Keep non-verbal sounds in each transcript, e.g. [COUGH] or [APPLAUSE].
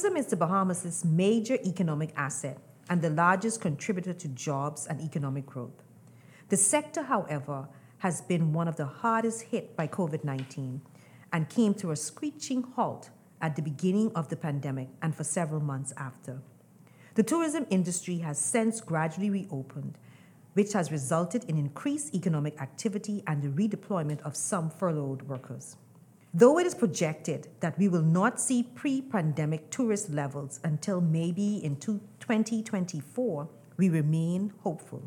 Tourism is the Bahamas' major economic asset and the largest contributor to jobs and economic growth. The sector, however, has been one of the hardest hit by COVID 19 and came to a screeching halt at the beginning of the pandemic and for several months after. The tourism industry has since gradually reopened, which has resulted in increased economic activity and the redeployment of some furloughed workers. Though it is projected that we will not see pre pandemic tourist levels until maybe in 2024, we remain hopeful.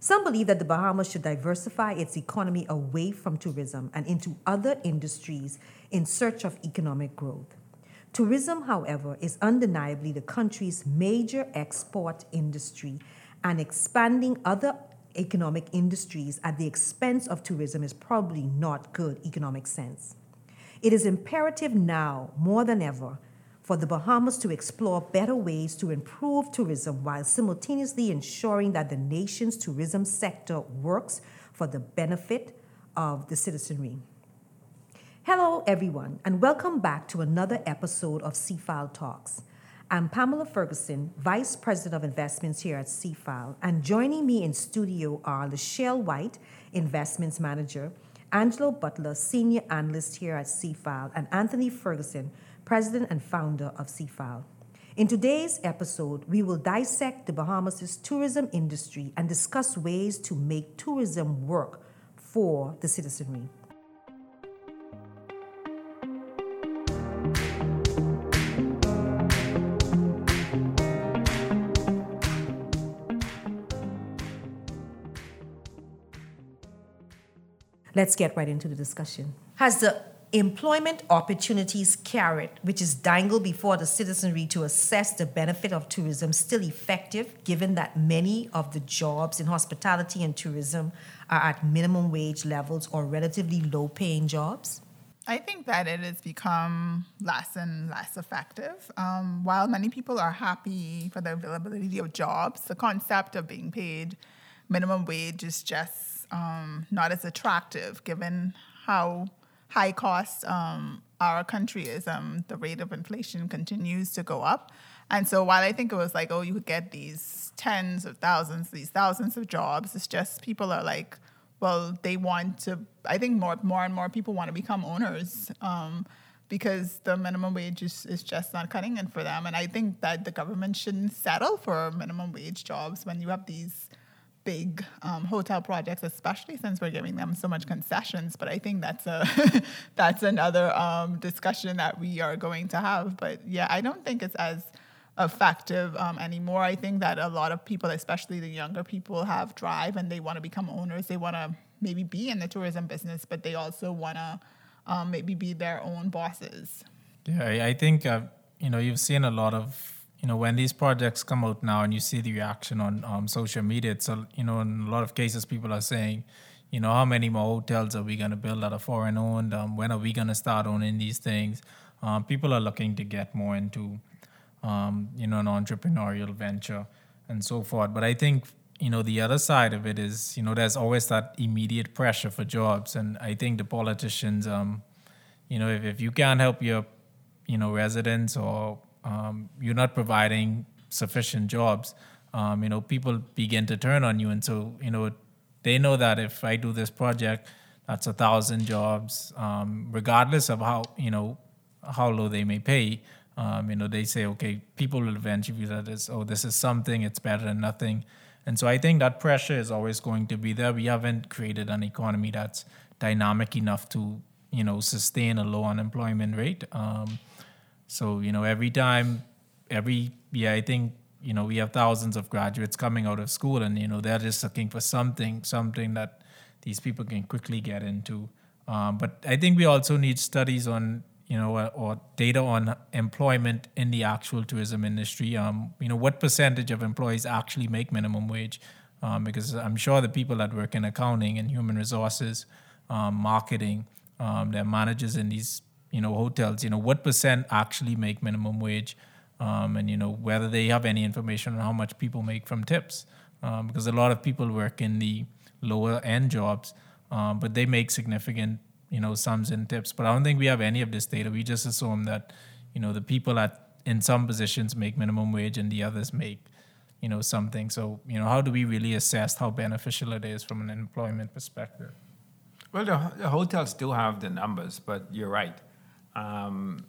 Some believe that the Bahamas should diversify its economy away from tourism and into other industries in search of economic growth. Tourism, however, is undeniably the country's major export industry, and expanding other economic industries at the expense of tourism is probably not good economic sense. It is imperative now, more than ever, for the Bahamas to explore better ways to improve tourism while simultaneously ensuring that the nation's tourism sector works for the benefit of the citizenry. Hello, everyone, and welcome back to another episode of CFAL Talks. I'm Pamela Ferguson, Vice President of Investments here at CFAL, and joining me in studio are Lachelle White, Investments Manager, Angelo Butler, Senior Analyst here at CFAL, and Anthony Ferguson, President and founder of CFAL. In today's episode, we will dissect the Bahamas' tourism industry and discuss ways to make tourism work for the citizenry. Let's get right into the discussion. Has the employment opportunities carrot, which is dangled before the citizenry to assess the benefit of tourism, still effective given that many of the jobs in hospitality and tourism are at minimum wage levels or relatively low paying jobs? I think that it has become less and less effective. Um, while many people are happy for the availability of jobs, the concept of being paid minimum wage is just um, not as attractive given how high cost um, our country is, um, the rate of inflation continues to go up. And so while I think it was like, oh, you would get these tens of thousands, these thousands of jobs, it's just people are like, well, they want to. I think more, more and more people want to become owners um, because the minimum wage is, is just not cutting it for them. And I think that the government shouldn't settle for minimum wage jobs when you have these big um, hotel projects, especially since we're giving them so much concessions. But I think that's a [LAUGHS] that's another um, discussion that we are going to have. But yeah, I don't think it's as effective um, anymore. I think that a lot of people, especially the younger people, have drive and they want to become owners. They want to maybe be in the tourism business, but they also want to um, maybe be their own bosses. Yeah, I think uh, you know you've seen a lot of you know when these projects come out now and you see the reaction on um, social media it's a, you know in a lot of cases people are saying you know how many more hotels are we going to build that are foreign owned? Um, when are we going to start owning these things? Um, people are looking to get more into um, you know an entrepreneurial venture and so forth. But i think you know the other side of it is you know there's always that immediate pressure for jobs. And i think the politicians um, you know if, if you can't help your you know residents or um, you're not providing sufficient jobs, um, you know, people begin to turn on you. And so, you know, they know that if I do this project, that's a thousand jobs, um, regardless of how, you know, how low they may pay. Um, you know, they say, okay, people will eventually view that as, oh, this is something, it's better than nothing. And so I think that pressure is always going to be there. We haven't created an economy that's dynamic enough to, you know, sustain a low unemployment rate. Um, so, you know, every time, every year, I think, you know, we have thousands of graduates coming out of school and, you know, they're just looking for something, something that these people can quickly get into. Um, but I think we also need studies on, you know, or, or data on employment in the actual tourism industry. Um, you know, what percentage of employees actually make minimum wage? Um, because I'm sure the people that work in accounting and human resources, um, marketing, um, they're managers in these you know hotels you know what percent actually make minimum wage um, and you know whether they have any information on how much people make from tips um, because a lot of people work in the lower end jobs um, but they make significant you know sums in tips but i don't think we have any of this data we just assume that you know, the people that in some positions make minimum wage and the others make, you know, something. So, you know, how do we really assess how beneficial it is from an employment perspective? Well, the, the hotels do have the numbers, but you're right. Um,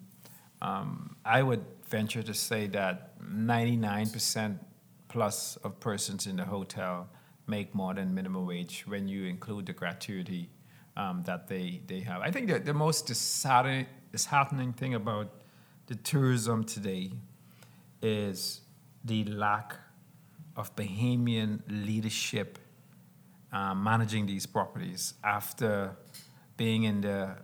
um, I would venture to say that 99% plus of persons in the hotel make more than minimum wage when you include the gratuity um, that they, they have. I think that the most disheartening, thing about the tourism today is the lack of Bahamian leadership uh, managing these properties after being in the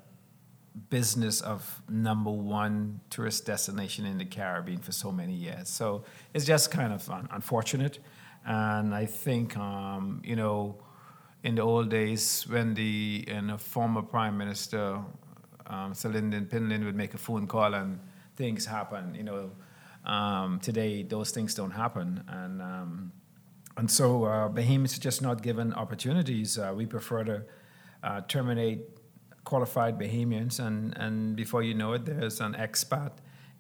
business of number one tourist destination in the Caribbean for so many years. So it's just kind of un- unfortunate. And I think, um, you know, in the old days when the former Prime Minister, um, Sir Lynden Pindling, would make a phone call and things happen, you know, um, today those things don't happen. And, um, and so uh, just not given opportunities. Uh, we prefer to uh, terminate qualified Bahamians, and, and before you know it, there's an expat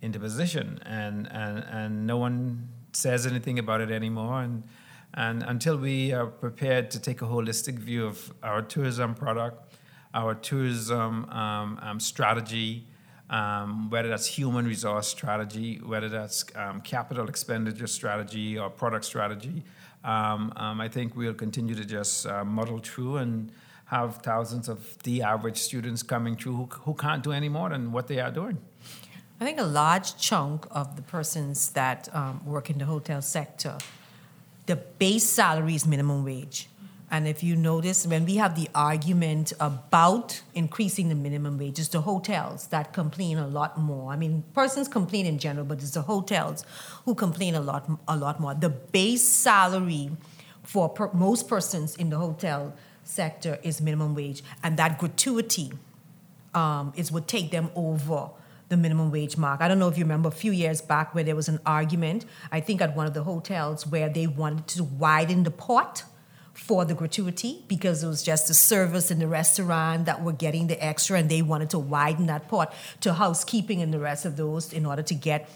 in the position, and, and, and no one says anything about it anymore. And, and until we are prepared to take a holistic view of our tourism product, our tourism um, um, strategy, um, whether that's human resource strategy, whether that's um, capital expenditure strategy or product strategy, um, um, I think we'll continue to just uh, muddle through and have thousands of the average students coming through who, who can't do any more than what they are doing. I think a large chunk of the persons that um, work in the hotel sector, the base salary is minimum wage. And if you notice, when we have the argument about increasing the minimum wage, it's the hotels that complain a lot more. I mean, persons complain in general, but it's the hotels who complain a lot, a lot more. The base salary for per, most persons in the hotel sector is minimum wage, and that gratuity um, is what take them over the minimum wage mark. I don't know if you remember a few years back where there was an argument, I think at one of the hotels, where they wanted to widen the pot for the gratuity because it was just the service in the restaurant that were getting the extra and they wanted to widen that pot to housekeeping and the rest of those in order to get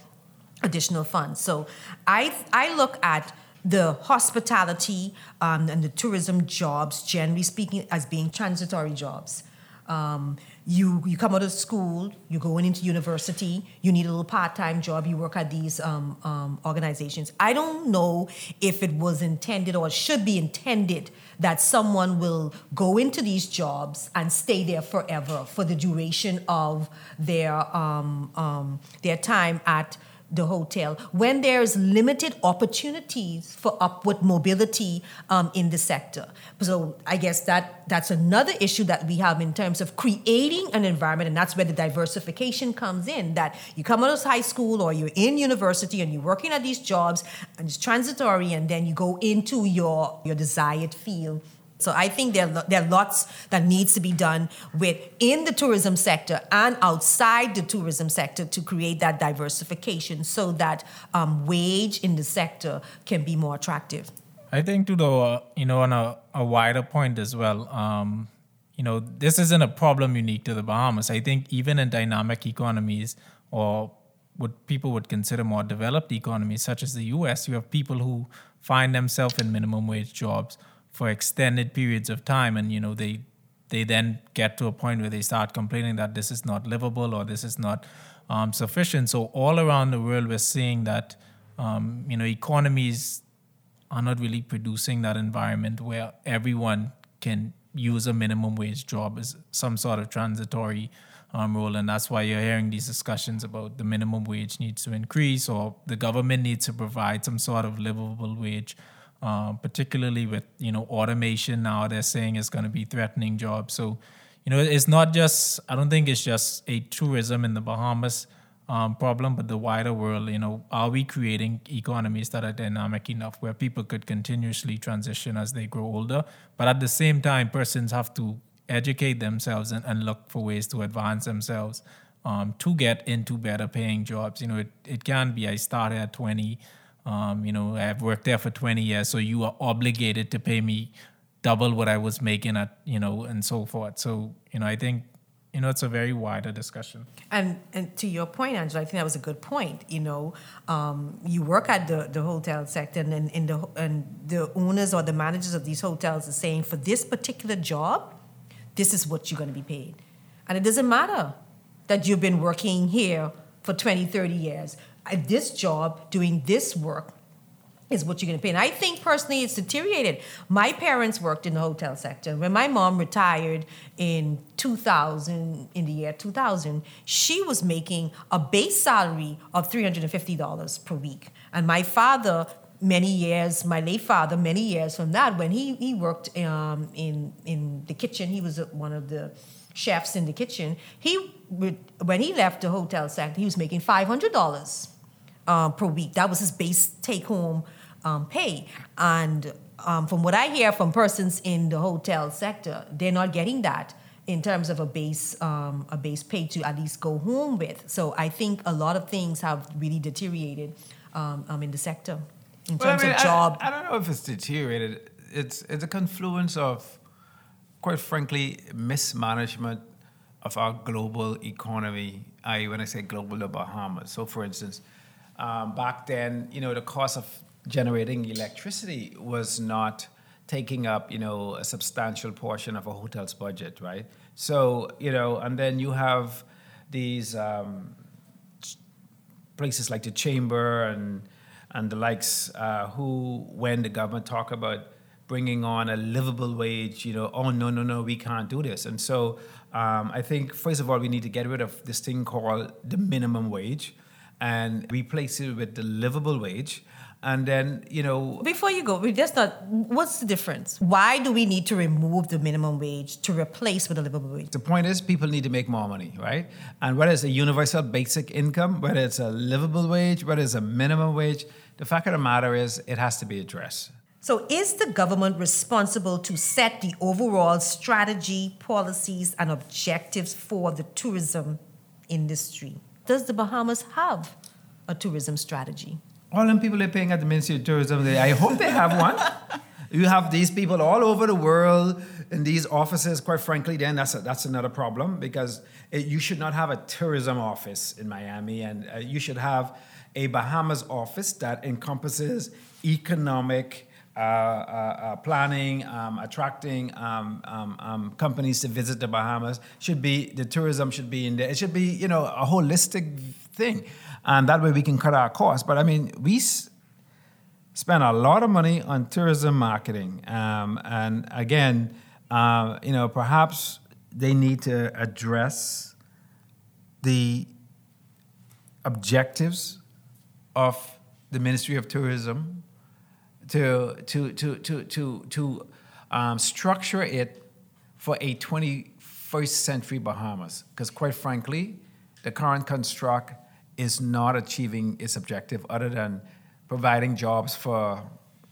additional funds. So I I look at the hospitality um, and the tourism jobs, generally speaking, as being transitory jobs. Um, you you come out of school, you're going into university, you need a little part-time job, you work at these um, um, organizations. I don't know if it was intended or should be intended that someone will go into these jobs and stay there forever for the duration of their um, um their time at the hotel when there's limited opportunities for upward mobility um, in the sector. So I guess that that's another issue that we have in terms of creating an environment, and that's where the diversification comes in. That you come out of high school or you're in university and you're working at these jobs and it's transitory, and then you go into your your desired field so I think there, there are lots that needs to be done within the tourism sector and outside the tourism sector to create that diversification so that um, wage in the sector can be more attractive. I think to the uh, you know on a, a wider point as well. Um, you know this isn't a problem unique to the Bahamas. I think even in dynamic economies or what people would consider more developed economies, such as the U.S., you have people who find themselves in minimum wage jobs for extended periods of time and you know they they then get to a point where they start complaining that this is not livable or this is not um, sufficient. So all around the world we're seeing that um, you know economies are not really producing that environment where everyone can use a minimum wage job as some sort of transitory um, role. And that's why you're hearing these discussions about the minimum wage needs to increase or the government needs to provide some sort of livable wage uh, particularly with you know automation now they're saying is going to be threatening jobs. So you know it's not just i don't think it's just a tourism in the bahamas um, problem but the wider world you know are we creating economies that are dynamic enough where people could continuously transition as they grow older? But at the same time persons have to educate themselves and, and look for ways to advance themselves um, to get into better paying jobs. You know it, it can be i started at 20 um, you know, I've worked there for 20 years, so you are obligated to pay me double what I was making at, you know, and so forth. So, you know, I think you know, it's a very wider discussion. And and to your point, Angelo, I think that was a good point. You know, um, you work at the, the hotel sector, and in the and the owners or the managers of these hotels are saying, for this particular job, this is what you're going to be paid, and it doesn't matter that you've been working here for 20, 30 years. This job, doing this work, is what you're going to pay. And I think personally it's deteriorated. My parents worked in the hotel sector. When my mom retired in 2000, in the year 2000, she was making a base salary of $350 per week. And my father, many years, my late father, many years from that, when he, he worked um, in, in the kitchen, he was one of the chefs in the kitchen. He when he left the hotel sector, he was making $500 um, per week. That was his base take home um, pay. And um, from what I hear from persons in the hotel sector, they're not getting that in terms of a base um, a base pay to at least go home with. So I think a lot of things have really deteriorated um, um, in the sector in Well, I terms mean, of job. I, I don't know if it's deteriorated. It's it's a confluence of, quite frankly, mismanagement of our global economy. I when I say global, the Bahamas. So, for instance, um, back then, you know, the cost of generating electricity was not taking up, you know, a substantial portion of a hotel's budget, right? So, you know, and then you have these. Um, places like the chamber and and the likes uh, who when the government talk about bringing on a livable wage you know oh no no no we can't do this and so um, i think first of all we need to get rid of this thing called the minimum wage and replace it with the livable wage and then you know Before you go, we just not. What's the difference? Why do we need to remove the minimum wage to replace with a livable wage? The point is, people need to make more money, right? And whether it's a universal basic income, whether it's a livable wage, whether it's a minimum wage, the fact of the matter is, it has to be addressed. So, is the government responsible to set the overall strategy, policies, and objectives for the tourism industry? Does the Bahamas have a tourism strategy? All them people are paying at the Ministry of Tourism, they, I hope they have one. [LAUGHS] you have these people all over the world in these offices. Quite frankly, then that's a, that's another problem because it, you should not have a tourism office in Miami, and uh, you should have a Bahamas office that encompasses economic. Uh, uh, uh, planning, um, attracting um, um, um, companies to visit the Bahamas should be the tourism should be in there. It should be you know a holistic thing, and that way we can cut our costs. But I mean, we s- spend a lot of money on tourism marketing. Um, and again, uh, you know, perhaps they need to address the objectives of the Ministry of Tourism to to to to to to um, structure it for a 21st century Bahamas. Because quite frankly, the current construct is not achieving its objective other than providing jobs for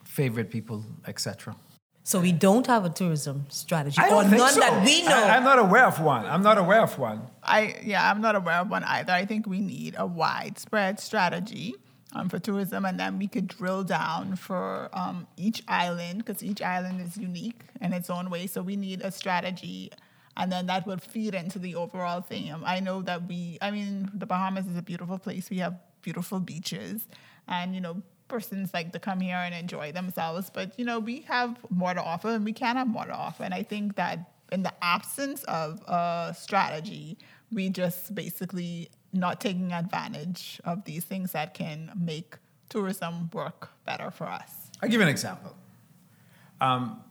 favorite people, etc. So, we don't have a tourism strategy, I or don't think none so. that we know. I, am not aware of one. I'm not aware of one. I yeah, I'm not aware of one either. I think we need a widespread strategy um, for tourism, and then we could drill down for um, each island because each island is unique in its own way. So we need a strategy, and then that would feed into the overall theme. I know that we, I mean, the Bahamas is a beautiful place. We have beautiful beaches, and you know. Persons like to come here and enjoy themselves, but you know we have more to offer, and we can have more to offer. And I think that in the absence of a strategy, we just basically not taking advantage of these things that can make tourism work better for us. I'll give you an example. Um,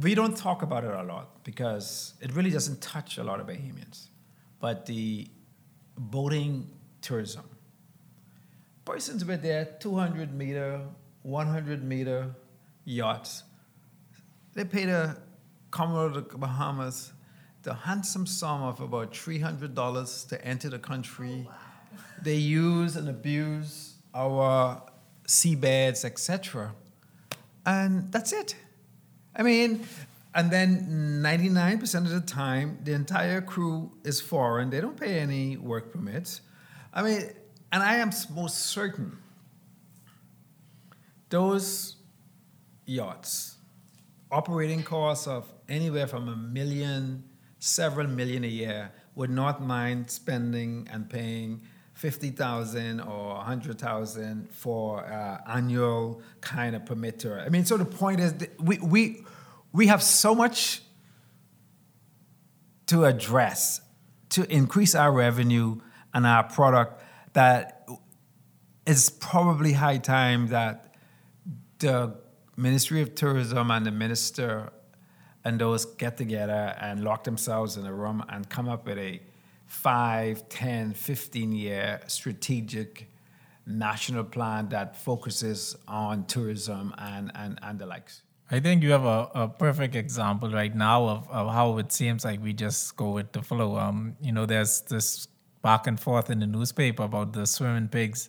we don't talk about it a lot because it really doesn't touch a lot of Bahamians. But the boating tourism, persons with their 200 meter, 100 meter yachts, they pay the Commonwealth of the Bahamas the handsome sum of about $300 to enter the country. Oh, they use and abuse our seabeds, etc. And that's it. I mean, and then 99% of the time, the entire crew is foreign. They don't pay any work permits. I mean, and I am most certain those yachts, operating costs of anywhere from a million several million a year would not mind spending and paying 50,000 or 100,000 for uh, annual kind of permit tour. I mean, so the point is we, we, we have so much to address to increase our revenue and our product that it's probably high time that the Ministry of Tourism and the minister and those get together and lock themselves in a room and come up with a 5, 10, 15 year strategic national plan that focuses on tourism and, and, and the likes. I think you have a, a perfect example right now of, of how it seems like we just go with the flow. Um, you know, there's this back and forth in the newspaper about the swimming pigs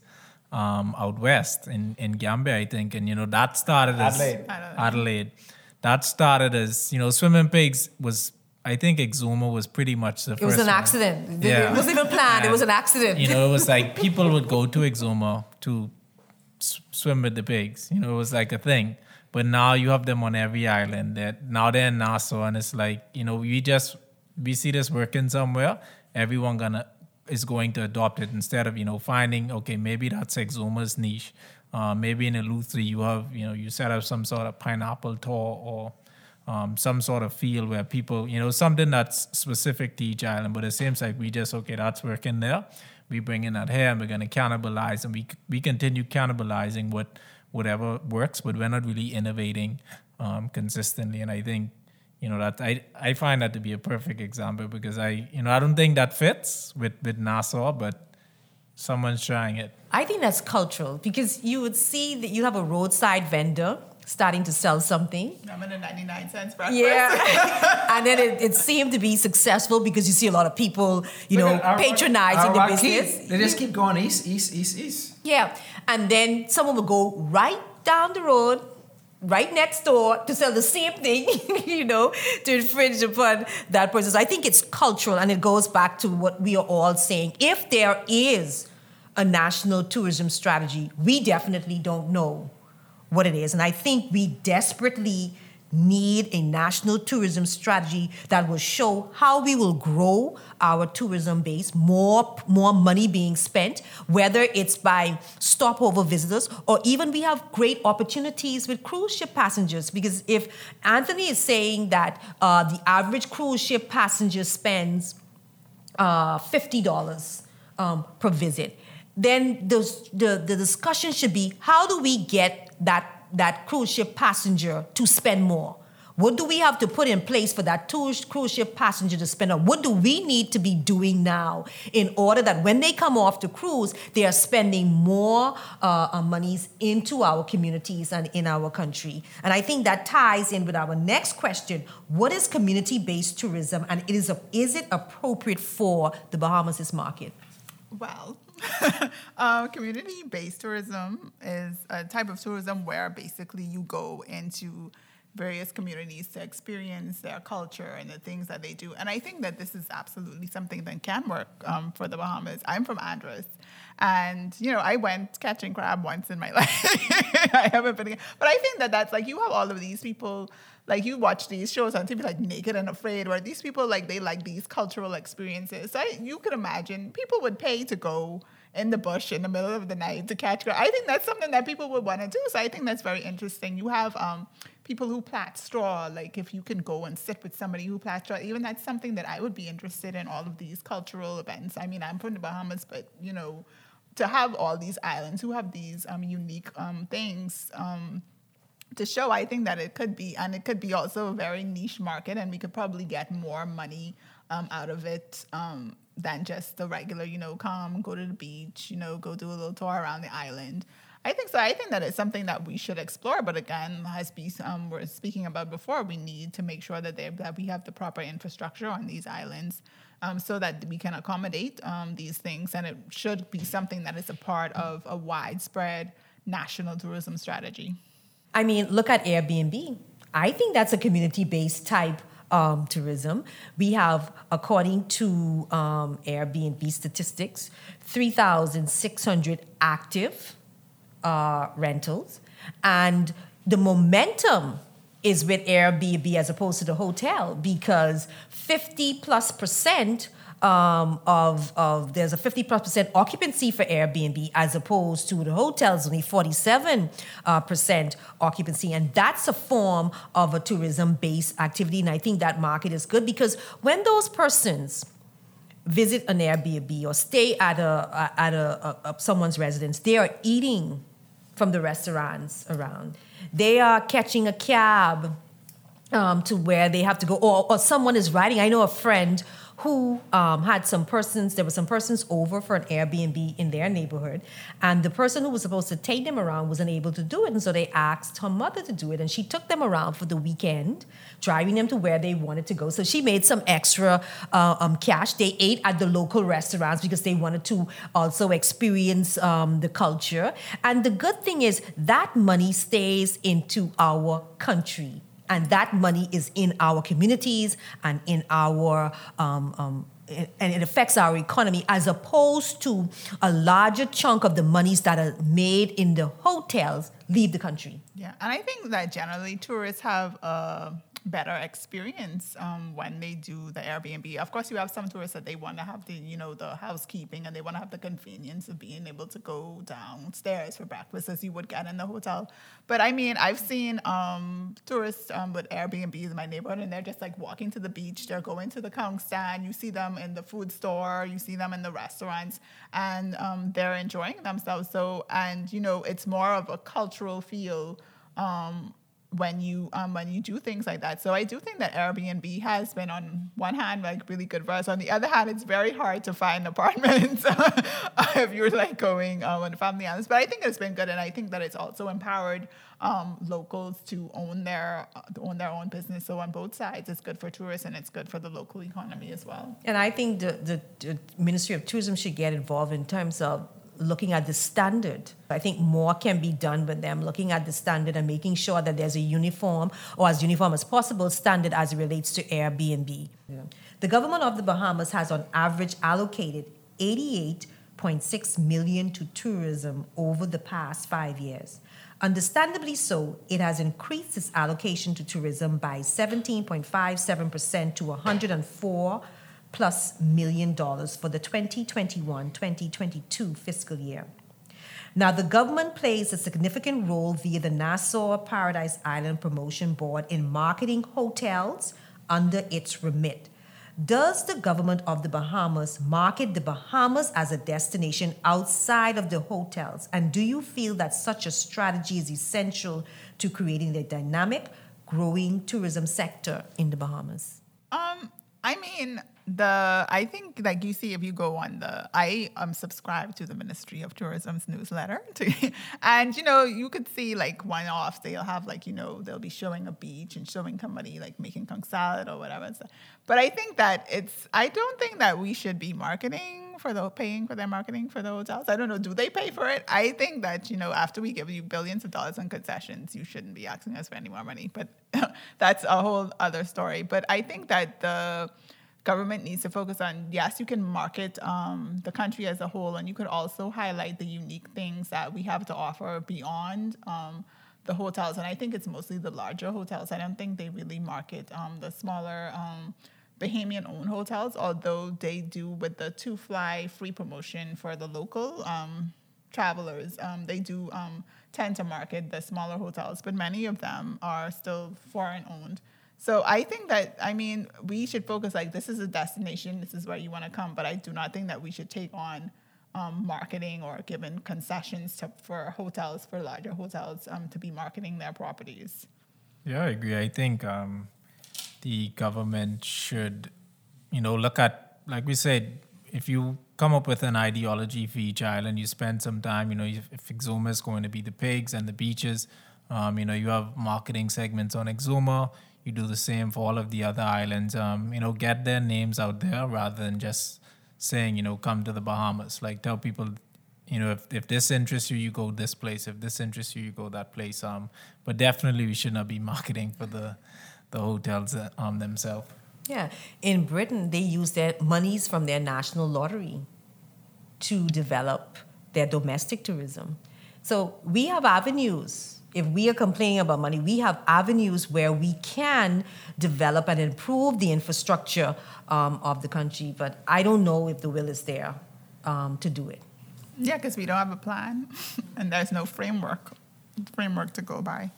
um, out west in, in Gambier, I think. And, you know, that started as Adelaide. Adelaide. That started as, you know, swimming pigs was, I think Exuma was pretty much the It first was an one. accident. Yeah. It wasn't even planned. it was an accident. You know, it was like [LAUGHS] people would go to Exuma to s- swim with the pigs. You know, it was like a thing. But now you have them on every island. That now they're in Nassau, and it's like you know we just we see this working somewhere. Everyone gonna is going to adopt it instead of you know finding okay maybe that's Exuma's niche. Uh, maybe in a Eleuthera you have you know you set up some sort of pineapple tour or um, some sort of field where people, you know, something that's specific to each island. But it seems like we just okay, that's working there. We bring in that here, and we're gonna cannibalize, and we we continue cannibalizing what whatever works, but we're not really innovating um, consistently. And I think, you know, that I I find that to be a perfect example because I, you know, I don't think that fits with with Nassau, but someone's trying it. I think that's cultural because you would see that you have a roadside vendor starting to sell something. I'm in a 99 cents breakfast. Yeah. [LAUGHS] and then it, it seemed to be successful because you see a lot of people, you know, Look at our- patronizing our the Rocky, business. They just keep going east, east, east, east. Yeah. And then someone will go right down the road, right next door to sell the same thing, [LAUGHS] you know, to infringe upon that process. I think it's cultural and it goes back to what we are all saying. If there is a national tourism strategy, we definitely don't know what it is. And I think we desperately need a national tourism strategy that will show how we will grow our tourism base, more, more money being spent, whether it's by stopover visitors or even we have great opportunities with cruise ship passengers. Because if Anthony is saying that uh, the average cruise ship passenger spends uh, $50 um, per visit. Then those, the, the discussion should be how do we get that, that cruise ship passenger to spend more? What do we have to put in place for that cruise ship passenger to spend? Or what do we need to be doing now in order that when they come off the cruise, they are spending more uh, uh, monies into our communities and in our country? And I think that ties in with our next question: What is community-based tourism, and a, is it appropriate for the Bahamas' market? Well, [LAUGHS] uh, community based tourism is a type of tourism where basically you go into various communities to experience their culture and the things that they do. And I think that this is absolutely something that can work um, for the Bahamas. I'm from Andros. And, you know, I went catching crab once in my [LAUGHS] life. I haven't been, but I think that that's like you have all of these people like you watch these shows on TV like Naked and Afraid, where these people like they like these cultural experiences. So I, you could imagine people would pay to go in the bush in the middle of the night to catch. I think that's something that people would want to do. So I think that's very interesting. You have um, people who plait straw, like if you can go and sit with somebody who plait straw, even that's something that I would be interested in. All of these cultural events. I mean, I'm from the Bahamas, but you know, to have all these islands who have these um, unique um, things. Um, to show, I think that it could be, and it could be also a very niche market, and we could probably get more money um, out of it um, than just the regular, you know, come, go to the beach, you know, go do a little tour around the island. I think so. I think that it's something that we should explore. But again, as we um, were speaking about before, we need to make sure that, they, that we have the proper infrastructure on these islands um, so that we can accommodate um, these things. And it should be something that is a part of a widespread national tourism strategy. I mean, look at Airbnb. I think that's a community based type um, tourism. We have, according to um, Airbnb statistics, 3,600 active uh, rentals. And the momentum is with Airbnb as opposed to the hotel because 50 plus percent um, of, of there's a 50 plus percent occupancy for Airbnb as opposed to the hotels only 47 uh, percent occupancy, and that's a form of a tourism based activity. And I think that market is good because when those persons visit an Airbnb or stay at a at a, a, a someone's residence, they are eating from the restaurants around. They are catching a cab um, to where they have to go, or, or someone is riding. I know a friend who um, had some persons, there were some persons over for an Airbnb in their neighborhood, and the person who was supposed to take them around wasn't able to do it. And so they asked her mother to do it, and she took them around for the weekend, driving them to where they wanted to go. So she made some extra uh, um, cash. They ate at the local restaurants because they wanted to also experience um, the culture. And the good thing is that money stays into our country and that money is in our communities and in our um, um, and it affects our economy as opposed to a larger chunk of the monies that are made in the hotels leave the country. Yeah, and I think that generally tourists have a better experience um, when they do the Airbnb. Of course, you have some tourists that they want to have the you know the housekeeping and they want to have the convenience of being able to go downstairs for breakfast as you would get in the hotel. But I mean, I've seen um, tourists um, with Airbnbs in my neighborhood, and they're just like walking to the beach. They're going to the conch stand. You see them in the food store. You see them in the restaurants, and um, they're enjoying themselves. So, and you know, it's more of a cultural feel um, when you um, when you do things like that. So I do think that Airbnb has been on one hand like really good for us. On the other hand, it's very hard to find [LAUGHS] apartments [LAUGHS] if you're like going um, on family islands. But I think it's been good, and I think that it's also empowered um, locals to own their uh, own their own business. So on both sides, it's good for tourists and it's good for the local economy as well. And I think the, the, the Ministry of Tourism should get involved in terms of looking at the standard. I think more can be done with them, looking at the standard and making sure that there's a uniform or as uniform as possible standard as it relates to Airbnb. Yeah. The government of the Bahamas has on average allocated 88.6 million to tourism over the past 5 years. Understandably so, it has increased its allocation to tourism by 17.57% to 104 plus million dollars for the 2021-2022 fiscal year. Now, the government plays a significant role via the Nassau Paradise Island Promotion Board in marketing hotels under its remit. Does the government of the Bahamas market the Bahamas as a destination outside of the hotels? And do you feel that such a strategy is essential to creating the dynamic, growing tourism sector in the Bahamas? Um, I mean, the I think like you see if you go on the I am subscribed to the Ministry of Tourism's newsletter [LAUGHS] to, and you know you could see like one off they'll have like you know they'll be showing a beach and showing somebody like making conch salad or whatever. But I think that it's I don't think that we should be marketing for the paying for their marketing for the hotels. I don't know do they pay for it? I think that you know after we give you billions of dollars on concessions you shouldn't be asking us for any more money. But [LAUGHS] that's a whole other story. But I think that the government needs to focus on yes you can market um, the country as a whole and you could also highlight the unique things that we have to offer beyond um, the hotels. And i think it's mostly the larger hotels. I don't think they really market um, the smaller um, bahamian owned hotels although they do with the two fly free promotion for the local um, travelers. Um, they do tend to market the smaller hotels but many of them are still foreign owned so I think that I mean we should focus like this is a destination, this is where you want to come, but I do not think that we should take on um, marketing or given concessions to, for hotels for larger hotels um, to be marketing their properties. Yeah, I agree. I think um, the government should, you know, look at like we said, if you come up with an ideology for each island, you spend some time. You know, if, if Exuma is going to be the pigs and the beaches, um, you know, you have marketing segments on Exuma you do the same for all of the other islands. Um, you know, get their names out there rather than just saying, you know, come to the Bahamas. Like tell people, you know, if, if this interests you, you go this place. If this interests you, you go that place. Um, but definitely we should not be [LAUGHS] marketing for the the hotels uh, um themselves. Yeah, in Britain they use their monies from their national lottery to develop their domestic tourism. So we have avenues If we are complaining about money, we have avenues where we can develop and improve the infrastructure um, of the country. But I don't know if the will is there um, to do it. Yeah, because we don't have a plan [LAUGHS] and there's no framework framework to go by.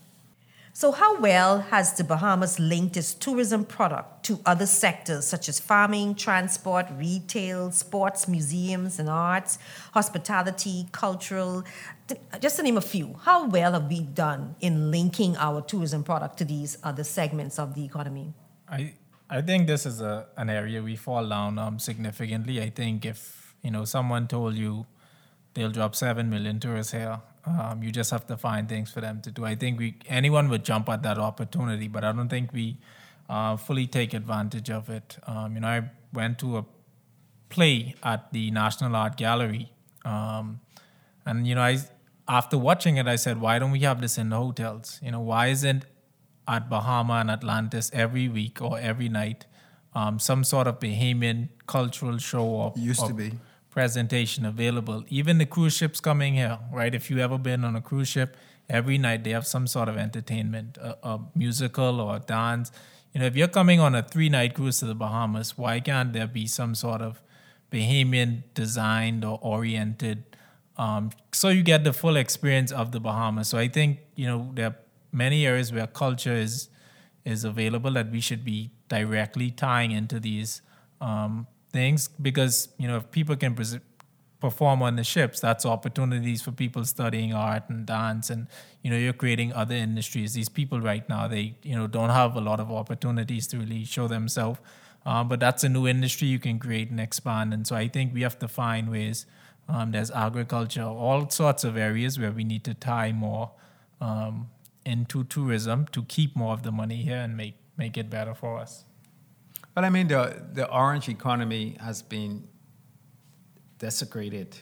So, how well has the Bahamas linked its tourism product to other sectors such as farming, transport, retail, sports, museums and arts, hospitality, cultural, just to name a few? How well have we done in linking our tourism product to these other segments of the economy? I I think this is a an area we fall down um, significantly. I think if you know someone told you they'll drop seven million tourists here um, you just have to find things for them to do. I think we anyone would jump at that opportunity, but I don't think we uh, fully take advantage of it. Um, you know, I went to a play at the National Art Gallery, um, and you know, I after watching it, I said, why don't we have this in the hotels? You know, why isn't at Baha Mar and Atlantis every week or every night um, some sort of Bahamian cultural show or used or, to be presentation available. Even the cruise ships coming here, right? If you ever been on a cruise ship, every night they have some sort of entertainment, a, a musical or a dance. You know, if you're coming on a three night cruise to the Bahamas, why can't there be some sort of Bahamian designed or oriented? Um, so you get the full experience of the Bahamas. So I think you know there are many areas where culture is is available that we should be directly tying into these um, things because you know if people can pres- perform on the ships that's opportunities for people studying art and dance and you know you're creating other industries. These people right now they you know don't have a lot of opportunities to really show themselves. Um, but that's a new industry you can create and expand. And so i think we have to find ways um, there's agriculture all sorts of areas where we need to tie more um, into tourism to keep more of the money here and make make it better for us but I mean, the, the orange economy has been desecrated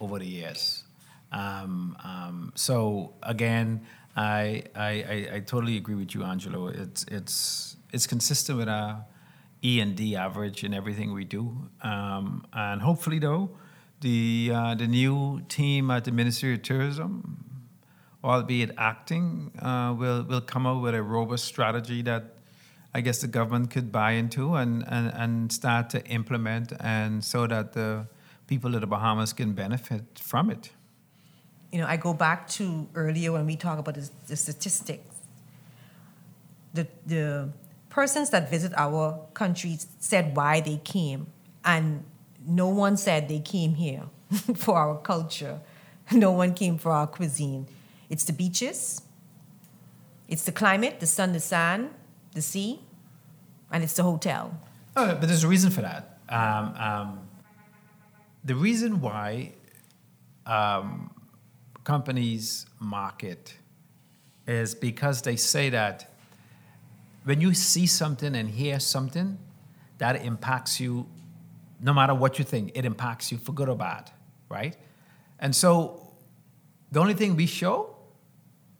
over the years. Um, um, so again, I, I, I, totally agree with you, Angelo. It's, it's, it's consistent with our E and D average in everything we do. Um, and hopefully, though, the, uh, the new team at the Ministry of Tourism, albeit acting, uh, will, will come up with a robust strategy that I guess the government could buy into and, and, and start to implement, and so that the people of the Bahamas can benefit from it. You know, I go back to earlier when we talk about the, the statistics. The, the persons that visit our country said why they came, and no one said they came here [LAUGHS] for our culture. No one came for our cuisine. It's the beaches, it's the climate, the sun, the sand, the sea, and it's the hotel. Oh, but there's a reason for that. Um, um, the reason why um, companies market is because they say that when you see something and hear something, that impacts you no matter what you think, it impacts you for good or bad, right? And so the only thing we show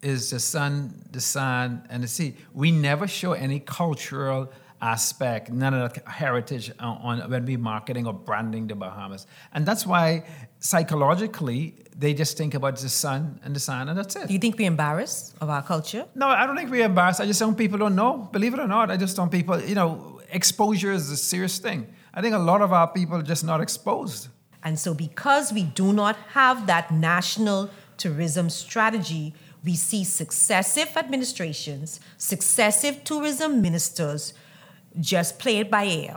is the sun, the sun, and the sea. We never show any cultural aspect, none of that heritage on, on when we're marketing or branding the Bahamas. And that's why psychologically they just think about the sun and the sun and that's it. Do you think we're embarrassed of our culture? No, I don't think we're embarrassed. I just don't people don't know. Believe it or not, I just don't people, you know, exposure is a serious thing. I think a lot of our people are just not exposed. And so because we do not have that national tourism strategy, we see successive administrations, successive tourism ministers just play it by ear.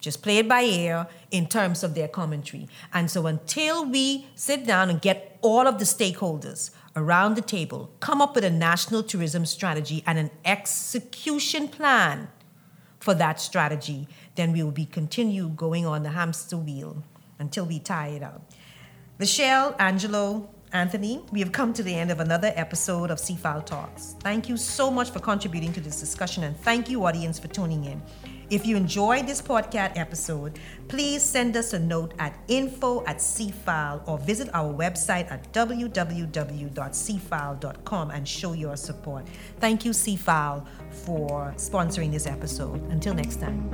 Just play it by ear in terms of their commentary. And so until we sit down and get all of the stakeholders around the table, come up with a national tourism strategy and an execution plan for that strategy, then we will be continue going on the hamster wheel until we tie it up. Lachelle, Angelo, Anthony, we have come to the end of another episode of CFAL Talks. Thank you so much for contributing to this discussion, and thank you, audience, for tuning in. If you enjoyed this podcast episode, please send us a note at info at CFAL or visit our website at www.cfal.com and show your support. Thank you, CFAL, for sponsoring this episode. Until next time.